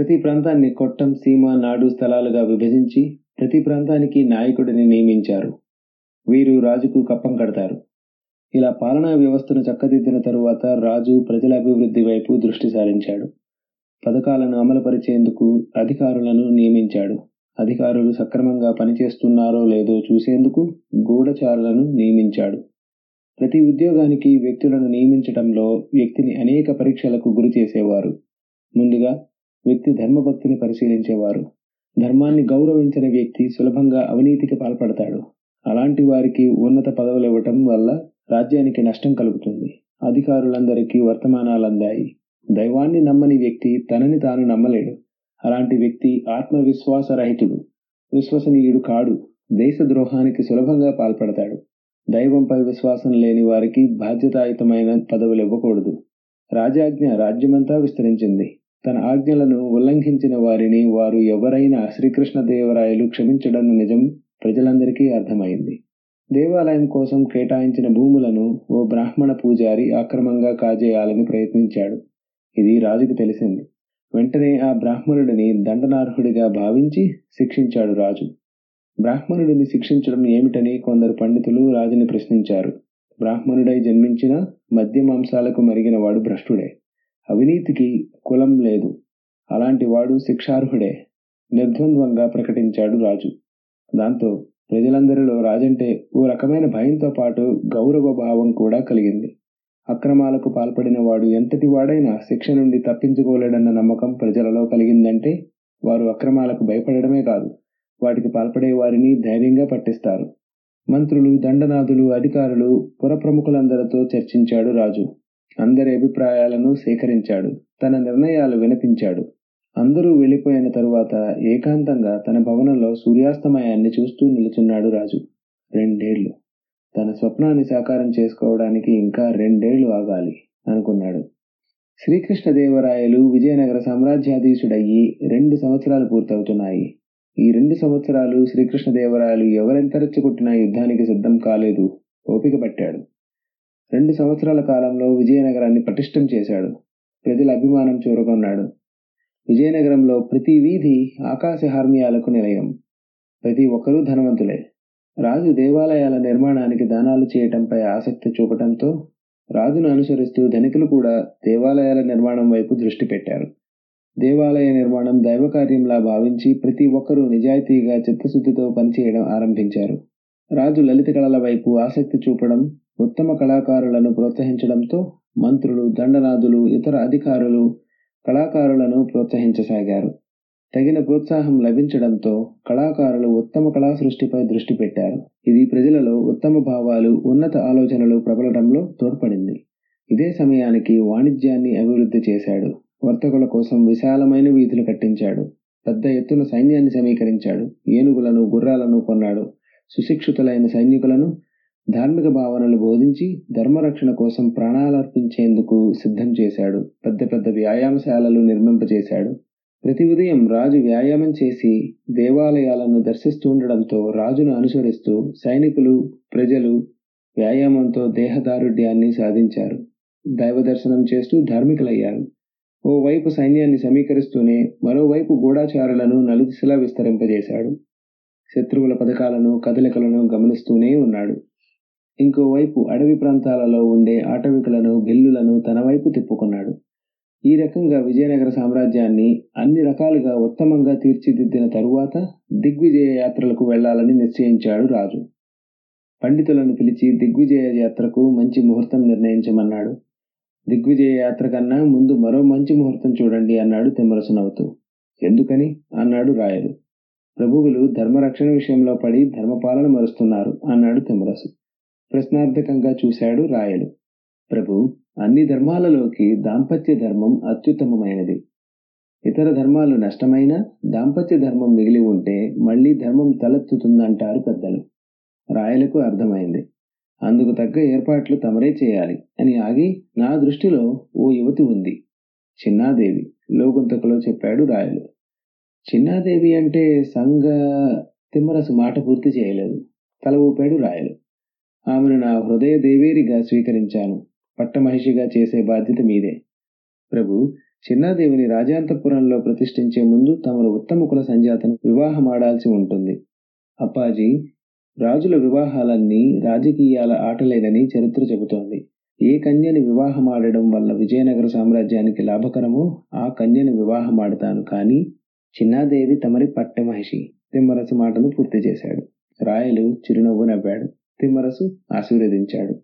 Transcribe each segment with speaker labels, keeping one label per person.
Speaker 1: ప్రతి ప్రాంతాన్ని కొట్టం సీమ నాడు స్థలాలుగా విభజించి ప్రతి ప్రాంతానికి నాయకుడిని నియమించారు. వీరు రాజుకు కప్పం కడతారు. ఇలా పాలనా వ్యవస్థను చక్కదిద్దిన తరువాత రాజు ప్రజల అభివృద్ధి వైపు దృష్టి సారించాడు. పథకాలను అమలుపరిచేందుకు అధికారులను నియమించాడు. అధికారులు సక్రమంగా పనిచేస్తున్నారో లేదో చూసేందుకు గూఢచారులను నియమించాడు. ప్రతి ఉద్యోగానికి వ్యక్తులను నియమించడంలో వ్యక్తిని అనేక పరీక్షలకు గురి చేసేవారు ముందుగా వ్యక్తి ధర్మభక్తిని పరిశీలించేవారు. ధర్మాన్ని గౌరవించిన వ్యక్తి సులభంగా అవినీతికి పాల్పడతాడు. అలాంటి వారికి ఉన్నత పదవులు ఇవ్వటం వల్ల రాజ్యానికి నష్టం కలుగుతుంది. అధికారులందరికీ వర్తమానాలు అందాయి దైవాన్ని నమ్మని వ్యక్తి తనని తాను నమ్మలేడు. అలాంటి వ్యక్తి ఆత్మవిశ్వాసరహితుడు. విశ్వసనీయుడు కాడు. దేశ ద్రోహానికి సులభంగా పాల్పడతాడు. దైవంపై విశ్వాసం లేని వారికి బాధ్యతాయుతమైన పదవులు ఇవ్వకూడదు. రాజాజ్ఞ రాజ్యమంతా విస్తరించింది. తన ఆజ్ఞలను ఉల్లంఘించిన వారిని వారు ఎవరైనా శ్రీకృష్ణదేవరాయలు క్షమించడన్న నిజం ప్రజలందరికీ అర్థమైంది. దేవాలయం కోసం కేటాయించిన భూములను ఓ బ్రాహ్మణ పూజారి అక్రమంగా కాజేయాలని ప్రయత్నించాడు. ఇది రాజుకు తెలిసింది. వెంటనే ఆ బ్రాహ్మణుడిని దండనార్హుడిగా భావించి శిక్షించాడు రాజు. బ్రాహ్మణుడిని శిక్షించడం ఏమిటని కొందరు పండితులు రాజుని ప్రశ్నించారు. బ్రాహ్మణుడై జన్మించిన మద్య మాంసాలకు మరిగిన వాడు భ్రష్టుడే. అవినీతికి కులం లేదు. అలాంటి వాడు శిక్షార్హుడే. నిర్ద్వంద్వంగా ప్రకటించాడు రాజు. దాంతో ప్రజలందరిలో రాజంటే ఓ రకమైన భయంతో పాటు గౌరవ భావం కూడా కలిగింది. అక్రమాలకు పాల్పడిన వాడు ఎంతటి వాడైనా శిక్ష నుండి తప్పించుకోలేడన్న నమ్మకం ప్రజలలో కలిగిందంటే వారు అక్రమాలకు భయపడడమే కాదు వాటికి పాల్పడే వారిని ధైర్యంగా పట్టిస్తారు. మంత్రులు దండనాథులు అధికారులు పురప్రముఖులందరితో చర్చించాడు రాజు. అందరి అభిప్రాయాలను సేకరించాడు తన నిర్ణయాలు వినిపించాడు. అందరూ వెళ్ళిపోయిన తరువాత ఏకాంతంగా తన భవనంలో సూర్యాస్తమయాన్ని చూస్తూ నిలుచున్నాడు రాజు. రెండేళ్ళు తన స్వప్నాన్ని సాకారం చేసుకోవడానికి ఇంకా రెండేళ్ళు ఆగాలి అనుకున్నాడు. శ్రీకృష్ణదేవరాయలు విజయనగర సామ్రాజ్యాధీశుడయ్యి రెండు సంవత్సరాలు పూర్తవుతున్నాయి. ఈ రెండు సంవత్సరాలు శ్రీకృష్ణదేవరాయలు ఎవరెంత రెచ్చగొట్టినా యుద్ధానికి సిద్ధం కాలేదు ఓపిక పట్టాడు. రెండు సంవత్సరాల కాలంలో విజయనగరాన్ని పటిష్టం చేశాడు. ప్రజల అభిమానం చూరగొన్నాడు విజయనగరంలో ప్రతి వీధి ఆకాశహార్మియాలకు నిలయం. ప్రతి ఒక్కరూ ధనవంతులే. రాజు దేవాలయాల నిర్మాణానికి దానాలు చేయటంపై ఆసక్తి చూపటంతో రాజును అనుసరిస్తూ ధనికులు కూడా దేవాలయాల నిర్మాణం వైపు దృష్టి పెట్టారు. దేవాలయ నిర్మాణం దైవకార్యంలా భావించి ప్రతి ఒక్కరూ నిజాయితీగా చిత్తశుద్ధితో పనిచేయడం ఆరంభించారు. రాజు లలిత కళల వైపు ఆసక్తి చూపడం ఉత్తమ కళాకారులను ప్రోత్సహించడంతో మంత్రులు దండనాథులు ఇతర అధికారులు కళాకారులను ప్రోత్సహించసాగారు. తగిన ప్రోత్సాహం లభించడంతో కళాకారులు ఉత్తమ కళా సృష్టిపై దృష్టి పెట్టారు. ఇది ప్రజలలో ఉత్తమ భావాలు ఉన్నత ఆలోచనలు ప్రబలడంలో తోడ్పడింది. ఇదే సమయానికి వాణిజ్యాన్ని అభివృద్ధి చేశాడు. వర్తకుల కోసం విశాలమైన వీధులు కట్టించాడు. పెద్ద ఎత్తున సైన్యాన్ని సమీకరించాడు. ఏనుగులను గుర్రాలను కొన్నాడు. సుశిక్షితులైన సైనికులను ధార్మిక భావనలు బోధించి ధర్మరక్షణ కోసం ప్రాణాలర్పించేందుకు సిద్ధం చేశాడు. పెద్ద పెద్ద వ్యాయామశాలలు నిర్మింపజేశాడు. ప్రతి ఉదయం రాజు వ్యాయామం చేసి దేవాలయాలను దర్శిస్తుండడంతో రాజును అనుసరిస్తూ సైనికులు ప్రజలు వ్యాయామంతో దేహదారుఢ్యాన్ని సాధించారు. దైవ దర్శనం చేస్తూ ధార్మికులయ్యారు. ఓవైపు సైన్యాన్ని సమీకరిస్తూనే మరోవైపు గూఢాచారులను నలుదిశలా విస్తరింపజేశాడు. శత్రువుల పథకాలను కదలికలను గమనిస్తూనే ఉన్నాడు. ఇంకోవైపు అడవి ప్రాంతాలలో ఉండే ఆటవికులను బిల్లులను తన వైపు తిప్పుకున్నాడు. ఈ రకంగా విజయనగర సామ్రాజ్యాన్ని అన్ని రకాలుగా ఉత్తమంగా తీర్చిదిద్దిన తరువాత దిగ్విజయ యాత్రలకు వెళ్ళాలని నిశ్చయించాడు రాజు. పండితులను పిలిచి దిగ్విజయ యాత్రకు మంచి ముహూర్తం నిర్ణయించమన్నాడు. దిగ్విజయ యాత్ర కన్నా ముందు మరో మంచి ముహూర్తం చూడండి అన్నాడు తిమ్మరసు నవ్వుతూ ఎందుకని? అన్నాడు రాయలు. ప్రభువులు ధర్మరక్షణ విషయంలో పడి ధర్మపాలన మరుస్తున్నారు అన్నాడు తిమ్మరసు ప్రశ్నార్థకంగా చూశాడు రాయలు. ప్రభు అన్ని ధర్మాలలోకి దాంపత్య ధర్మం అత్యుత్తమమైనది. ఇతర ధర్మాలు నష్టమైనా దాంపత్య ధర్మం మిగిలి ఉంటే మళ్ళీ ధర్మం తలెత్తుతుందంటారు పెద్దలు. రాయలకు అర్థమైంది. అందుకు తగ్గ ఏర్పాట్లు తమరే చేయాలి అని ఆగి నా దృష్టిలో ఓ యువతి ఉంది. చిన్నాదేవి లోగుంతకలో చెప్పాడు రాయలు. చిన్నాదేవి అంటే సంగ తిమ్మరసు మాట పూర్తి చేయలేదు. తల ఊపాడు రాయలు. ఆమెను నా హృదయ దేవేరిగా స్వీకరించాను. పట్టమహిషిగా చేసే బాధ్యత మీదే. ప్రభు చిన్నాదేవిని రాజాంతపురంలో ప్రతిష్ఠించే ముందు తమరు ఉత్తమ కుల సంజాతను వివాహమాడాల్సి ఉంటుంది. అప్పాజీ రాజుల వివాహాలన్నీ రాజకీయాల ఆటలేనని చరిత్ర చెబుతోంది. ఏ కన్యని వివాహమాడడం వల్ల విజయనగర సామ్రాజ్యానికి లాభకరమో ఆ కన్యని వివాహమాడతాను. కానీ చిన్నాదేవి తమరి పట్టె మహిషి తిమ్మరసు మాటను పూర్తి చేశాడు. రాయలు చిరునవ్వు నవ్వాడు. తిమ్మరసు ఆశీర్వదించాడు.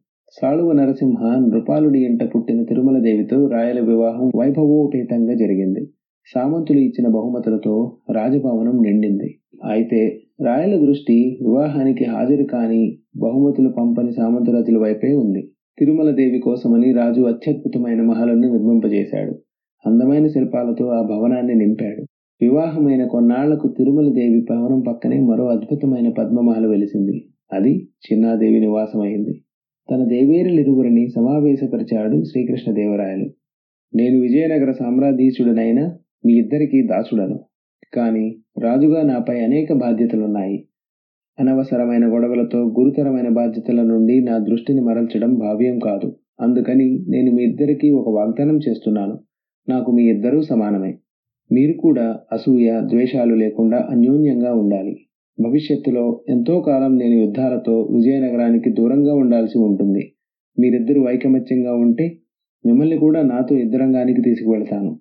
Speaker 1: సాళువ నరసింహ నృపాలుడి ఇంట పుట్టిన తిరుమల దేవితో రాయల వివాహం వైభవోపేతంగా జరిగింది. సామంతులు ఇచ్చిన బహుమతులతో రాజభవనం నిండింది. అయితే రాయల దృష్టి వివాహానికి హాజరు కాని బహుమతులు పంపని సామంతరాజుల వైపే ఉంది. తిరుమల దేవి కోసమని రాజు అత్యద్భుతమైన మహలను నిర్మింపజేశాడు. అందమైన శిల్పాలతో ఆ భవనాన్ని నింపాడు. వివాహమైన కొన్నాళ్ళకు తిరుమల దేవి పవరం పక్కనే మరో అద్భుతమైన పద్మమాల వెలిసింది. అది చిన్నాదేవి నివాసమైంది తన దేవేరులిరువురిని సమావేశపరిచాడు శ్రీకృష్ణదేవరాయలు. నేను విజయనగర సామ్రాధీశుడనైనా మీ ఇద్దరికీ దాసుడను. కానీ రాజుగా నాపై అనేక బాధ్యతలున్నాయి. అనవసరమైన గొడవలతో గురుతరమైన బాధ్యతల నుండి నా దృష్టిని మరల్చడం భావ్యం కాదు. అందుకని నేను మీ ఇద్దరికీ ఒక వాగ్దానం చేస్తున్నాను. నాకు మీ ఇద్దరూ సమానమే. మీరు కూడా అసూయ ద్వేషాలు లేకుండా అన్యోన్యంగా ఉండాలి. భవిష్యత్తులో ఎంతో కాలం నేను యుద్ధాలతో విజయనగరానికి దూరంగా ఉండాల్సి ఉంటుంది. మీరిద్దరూ ఐకమత్యంగా ఉంటే మిమ్మల్ని కూడా నాతో యుద్ధరంగానికి తీసుకువెళ్తాను.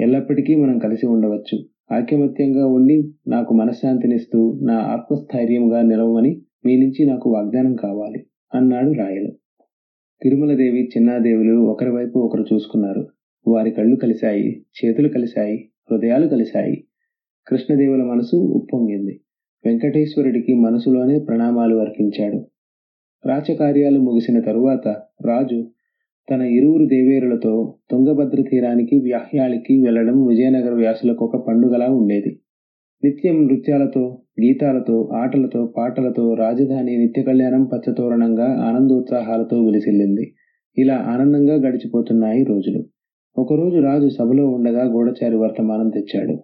Speaker 1: ఎల్లప్పటికీ మనం కలిసి ఉండవచ్చు. ఐకమత్యంగా ఉండి నాకు మనశ్శాంతినిస్తూ నా ఆత్మస్థైర్యంగా నిలవమని మీ నుంచి నాకు వాగ్దానం కావాలి అన్నాడు రాయలు. తిరుమలదేవి చిన్నాదేవులు ఒకరి వైపు ఒకరు చూసుకున్నారు. వారి కళ్ళు కలిశాయి చేతులు కలిశాయి. హృదయాలు కలిశాయి. కృష్ణదేవుల మనసు ఉప్పొంగింది. వెంకటేశ్వరుడికి మనసులోనే ప్రణామాలు అర్పించాడు. రాచకార్యాలు ముగిసిన తరువాత రాజు తన ఇరువురు దేవేరులతో తుంగభద్ర తీరానికి వ్యాహ్యాళికి వెళ్ళడం విజయనగర వ్యాసులకు ఒక పండుగలా ఉండేది. నిత్యం నృత్యాలతో గీతాలతో ఆటలతో పాటలతో రాజధాని నిత్య కళ్యాణం పచ్చతోరణంగా ఆనందోత్సాహాలతో విలిసిల్లింది. ఇలా ఆనందంగా గడిచిపోతున్నాయి రోజులు. ఒకరోజు రాజు సభలో ఉండగా గూఢచారి వర్తమానం తెచ్చాడు.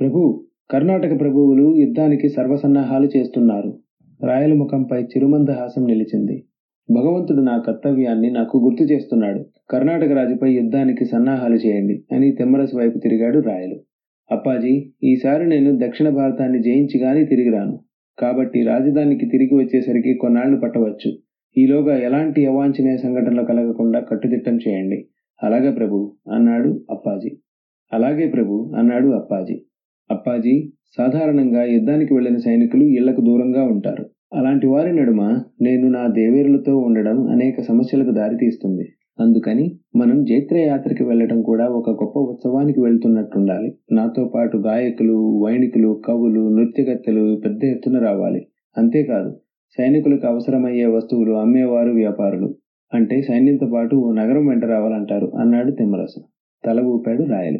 Speaker 1: ప్రభు కర్ణాటక ప్రభువులు యుద్ధానికి సర్వసన్నాహాలు చేస్తున్నారు. రాయల ముఖంపై చిరుమందహాసం నిలిచింది. భగవంతుడు నా కర్తవ్యాన్ని నాకు గుర్తు చేస్తున్నాడు. కర్ణాటక రాజుపై యుద్ధానికి సన్నాహాలు చేయండి అని తెమ్మరసు వైపు తిరిగాడు రాయలు. అప్పాజీ ఈసారి నేను దక్షిణ భారతాన్ని జయించి గాని తిరిగి రాను కాబట్టి రాజధానికి తిరిగి వచ్చేసరికి కొన్నాళ్ళు పట్టవచ్చు. ఈలోగా ఎలాంటి అవాంఛనీయ సంఘటనలు కలగకుండా కట్టుదిట్టం చేయండి. అలాగే ప్రభు అన్నాడు అప్పాజీ. అలాగే ప్రభు అన్నాడు అప్పాజీ. అప్పాజీ సాధారణంగా యుద్ధానికి వెళ్ళిన సైనికులు ఇళ్ళకు దూరంగా ఉంటారు. అలాంటి వారి నడుమ నేను నా దేవేరులతో ఉండడం అనేక సమస్యలకు దారితీస్తుంది అందుకని మనం జైత్రయాత్రకి వెళ్ళటం కూడా ఒక గొప్ప ఉత్సవానికి వెళ్తున్నట్టుండాలి. నాతో పాటు గాయకులు వైణికులు కవులు నృత్యగత్తెలు పెద్ద ఎత్తున రావాలి. అంతేకాదు సైనికులకు అవసరమయ్యే వస్తువులు అమ్మేవారు వ్యాపారులు. అంటే సైన్యంతో పాటు ఓ నగరం వెంట రావాలంటారు అన్నాడు తిమ్మరసు. తల ఊపాడు రాయలు.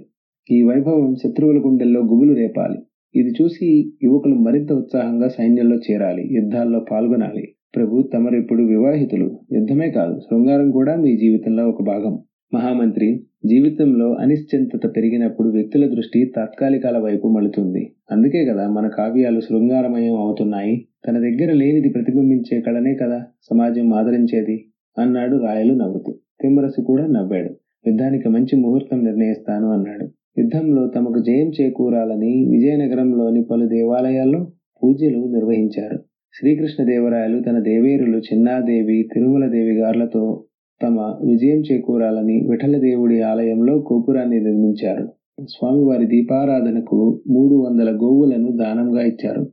Speaker 1: ఈ వైభవం శత్రువుల గుండెల్లో గుబులు రేపాలి. ఇది చూసి యువకులు మరింత ఉత్సాహంగా సైన్యంలో చేరాలి యుద్ధాల్లో పాల్గొనాలి. ప్రభు తమరు ఇప్పుడు వివాహితులు. యుద్ధమే కాదు శృంగారం కూడా మీ జీవితంలో ఒక భాగం. మహామంత్రి జీవితంలో అనిశ్చింతత పెరిగినప్పుడు వ్యక్తుల దృష్టి తాత్కాలికాల వైపు మలుతుంది అందుకే కదా మన కావ్యాలు శృంగారమయం అవుతున్నాయి. తన దగ్గర లేనిది ప్రతిబింబించే కళనే కదా సమాజం ఆదరించేది. అన్నాడు రాయలు నవ్వుతూ. తిమ్మరసు కూడా నవ్వాడు. యుద్ధానికి మంచి ముహూర్తం నిర్ణయిస్తాను అన్నాడు. యుద్ధంలో తమకు జయం చేకూరాలని విజయనగరంలోని పలు దేవాలయాల్లో పూజలు నిర్వహించారు. శ్రీకృష్ణదేవరాయలు తన దేవేరులు చిన్నాదేవి తిరుమల దేవి గార్లతో తమ విజయం చేకూరాలని విఠలదేవుడి ఆలయంలో గోపురాన్ని నిర్మించారు. స్వామివారి దీపారాధనకు మూడు వందల గోవులను దానంగా ఇచ్చారు.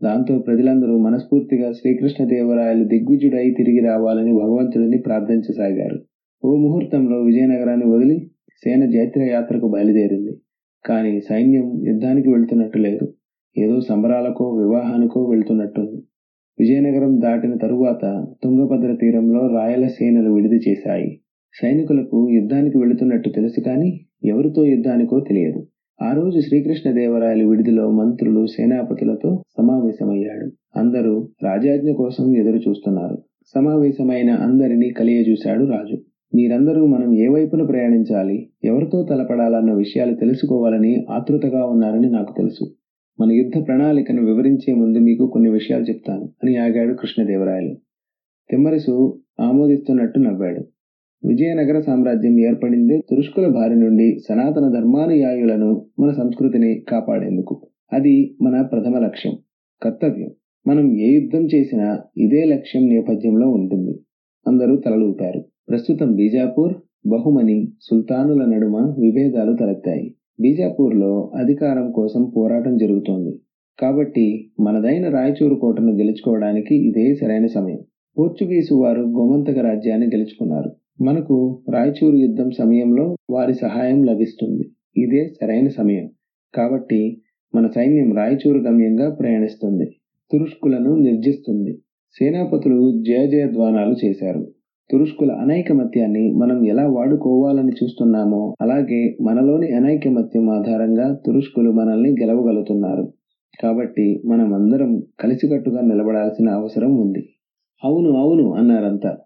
Speaker 1: దాంతో ప్రజలందరూ మనస్ఫూర్తిగా శ్రీకృష్ణదేవరాయలు దిగ్విజుడై తిరిగి రావాలని భగవంతుడిని ప్రార్థించసాగారు. ఓ ముహూర్తంలో విజయనగరాన్ని వదిలి సేన జైత్ర యాత్రకు బయలుదేరింది. కానీ సైన్యం యుద్ధానికి వెళ్తున్నట్టు లేదు. ఏదో సంబరాలకో వివాహానికో వెళ్తున్నట్టుంది. విజయనగరం దాటిన తరువాత తుంగభద్ర తీరంలో రాయల సేనలు విడిది చేశాయి. సైనికులకు యుద్ధానికి వెళుతున్నట్టు తెలుసు కానీ ఎవరితో యుద్ధానికో తెలియదు. ఆ రోజు శ్రీకృష్ణదేవరాయలు విడిదిలో మంత్రులు సేనాపతులతో సమావేశమయ్యాడు. అందరూ రాజాజ్ఞ కోసం ఎదురు చూస్తున్నారు. సమావేశమైన అందరినీ కలియజూశాడు రాజు. మీరందరూ మనం ఏ వైపున ప్రయాణించాలి ఎవరితో తలపడాలన్న విషయాలు తెలుసుకోవాలని ఆతృతగా ఉన్నారని నాకు తెలుసు. మన యుద్ధ ప్రణాళికను వివరించే ముందు మీకు కొన్ని విషయాలు చెప్తాను అని ఆగాడు కృష్ణదేవరాయలు. తిమ్మరసు ఆమోదిస్తున్నట్టు నవ్వాడు. విజయనగర సామ్రాజ్యం ఏర్పడిందే తురుష్కుల బారి నుండి సనాతన ధర్మానుయాయులను మన సంస్కృతిని కాపాడేందుకు. అది మన ప్రథమ లక్ష్యం కర్తవ్యం. మనం ఏ యుద్ధం చేసినా ఇదే లక్ష్యం నేపథ్యంలో ఉంటుంది. అందరూ తలలూపారు. ప్రస్తుతం బీజాపూర్ బహుమని సుల్తానుల నడుమ విభేదాలు తలెత్తాయి. బీజాపూర్లో అధికారం కోసం పోరాటం జరుగుతోంది. కాబట్టి మనదైన రాయచూరు కోటను గెలుచుకోవడానికి ఇదే సరైన సమయం. పోర్చుగీసు వారు గోమంతక రాజ్యాన్ని గెలుచుకున్నారు. మనకు రాయచూరు యుద్ధం సమయంలో వారి సహాయం లభిస్తుంది. ఇదే సరైన సమయం. కాబట్టి మన సైన్యం రాయచూరు గమ్యంగా ప్రయాణిస్తుంది. తురుష్కులను నిర్జిస్తుంది. సేనాపతులు జయ జయధ్వానాలు చేశారు. తురుష్కుల అనైకమత్యాన్ని మనం ఎలా వాడుకోవాలని చూస్తున్నామో అలాగే మనలోని అనైకమత్యం ఆధారంగా తురుష్కులు మనల్ని గెలవగలుగుతున్నారు. కాబట్టి మనం అందరం కలిసికట్టుగా నిలబడాల్సిన అవసరం ఉంది. అవును అవును అన్నారంతా.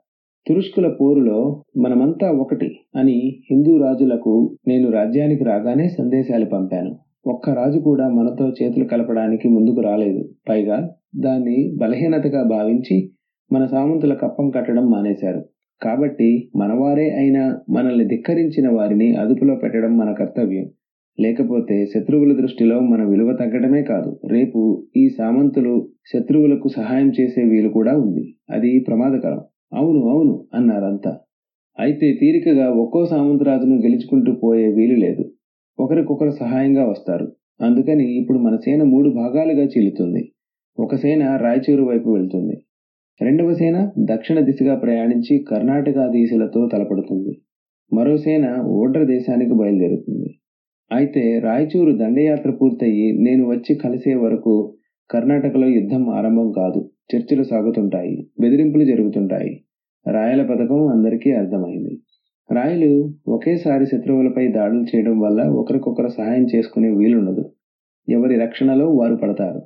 Speaker 1: తురుష్కుల పోరులో మనమంతా ఒకటి అని హిందూ రాజులకు నేను రాజ్యానికి రాగానే సందేశాలు పంపాను. ఒక్క రాజు కూడా మనతో చేతులు కలపడానికి ముందుకు రాలేదు. పైగా దాన్ని బలహీనతగా భావించి మన సామంతుల కప్పం కట్టడం మానేశారు. కాబట్టి మనవారే అయినా మనల్ని ధిక్కరించిన వారిని అదుపులో పెట్టడం మన కర్తవ్యం. లేకపోతే శత్రువుల దృష్టిలో మన విలువ తగ్గడమే కాదు. రేపు ఈ సామంతులు శత్రువులకు సహాయం చేసే వీలు కూడా ఉంది. అది ప్రమాదకరం. అవును అవును అన్నారంతా. అయితే తీరికగా ఒక్కో సామంతరాజును గెలుచుకుంటూ పోయే వీలు లేదు. ఒకరికొకరు సహాయంగా వస్తారు. అందుకని ఇప్పుడు మన సేన మూడు భాగాలుగా చీలుతుంది. ఒక సేన రాయచూరు వైపు వెళ్తుంది. రెండవ సేన దక్షిణ దిశగా ప్రయాణించి కర్ణాటక దిశలతో తలపడుతుంది. మరో సేన ఓడ్ర దేశానికి బయలుదేరుతుంది. అయితే రాయచూరు దండయాత్ర పూర్తయి నేను వచ్చి కలిసే వరకు కర్ణాటకలో యుద్ధం ఆరంభం కాదు. చర్చలు సాగుతుంటాయి బెదిరింపులు జరుగుతుంటాయి. రాయల పథకం అందరికీ అర్థమైంది. రాయలు ఒకేసారి శత్రువులపై దాడులు చేయడం వల్ల ఒకరికొకరు సహాయం చేసుకునే వీలుండదు. ఎవరి రక్షణలో వారు పడతారు.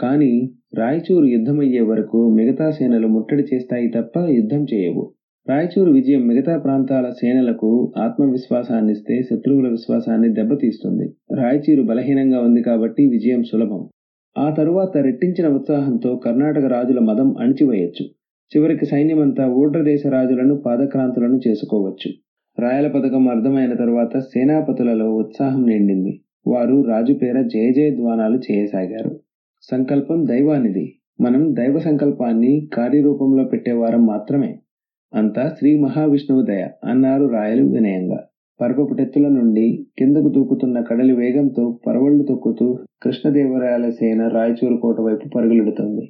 Speaker 1: కానీ రాయచూరు యుద్ధమయ్యే వరకు మిగతా సేనలు ముట్టడి చేస్తాయి తప్ప యుద్ధం చేయవు. రాయచూరు విజయం మిగతా ప్రాంతాల సేనలకు ఆత్మవిశ్వాసాన్నిస్తే శత్రువుల విశ్వాసాన్ని దెబ్బతీస్తుంది. రాయచూరు బలహీనంగా ఉంది కాబట్టి విజయం సులభం. ఆ తరువాత రెట్టించిన ఉత్సాహంతో కర్ణాటక రాజుల మదం అణిచివేయొచ్చు. చివరికి సైన్యమంతా ఊడ్రదేశ రాజులను పాదక్రాంతులను చేసుకోవచ్చు. రాయల పథకం అర్థమైన తరువాత సేనాపతులలో ఉత్సాహం నిండింది. వారు రాజు పేర జయ జయధ్వానాలు చేయసాగారు. సంకల్పం దైవానిది. మనం దైవ సంకల్పాన్ని కార్యరూపంలో పెట్టేవారం మాత్రమే. అంతా శ్రీ మహావిష్ణువు దయ అన్నారు రాయలు వినయంగా. పరపపుటెత్తుల నుండి కిందకు దూకుతున్న కడలి వేగంతో పరవళ్ళు తొక్కుతూ కృష్ణదేవరాయల సేన రాయచూరు కోట వైపు పరుగులెడుతుంది.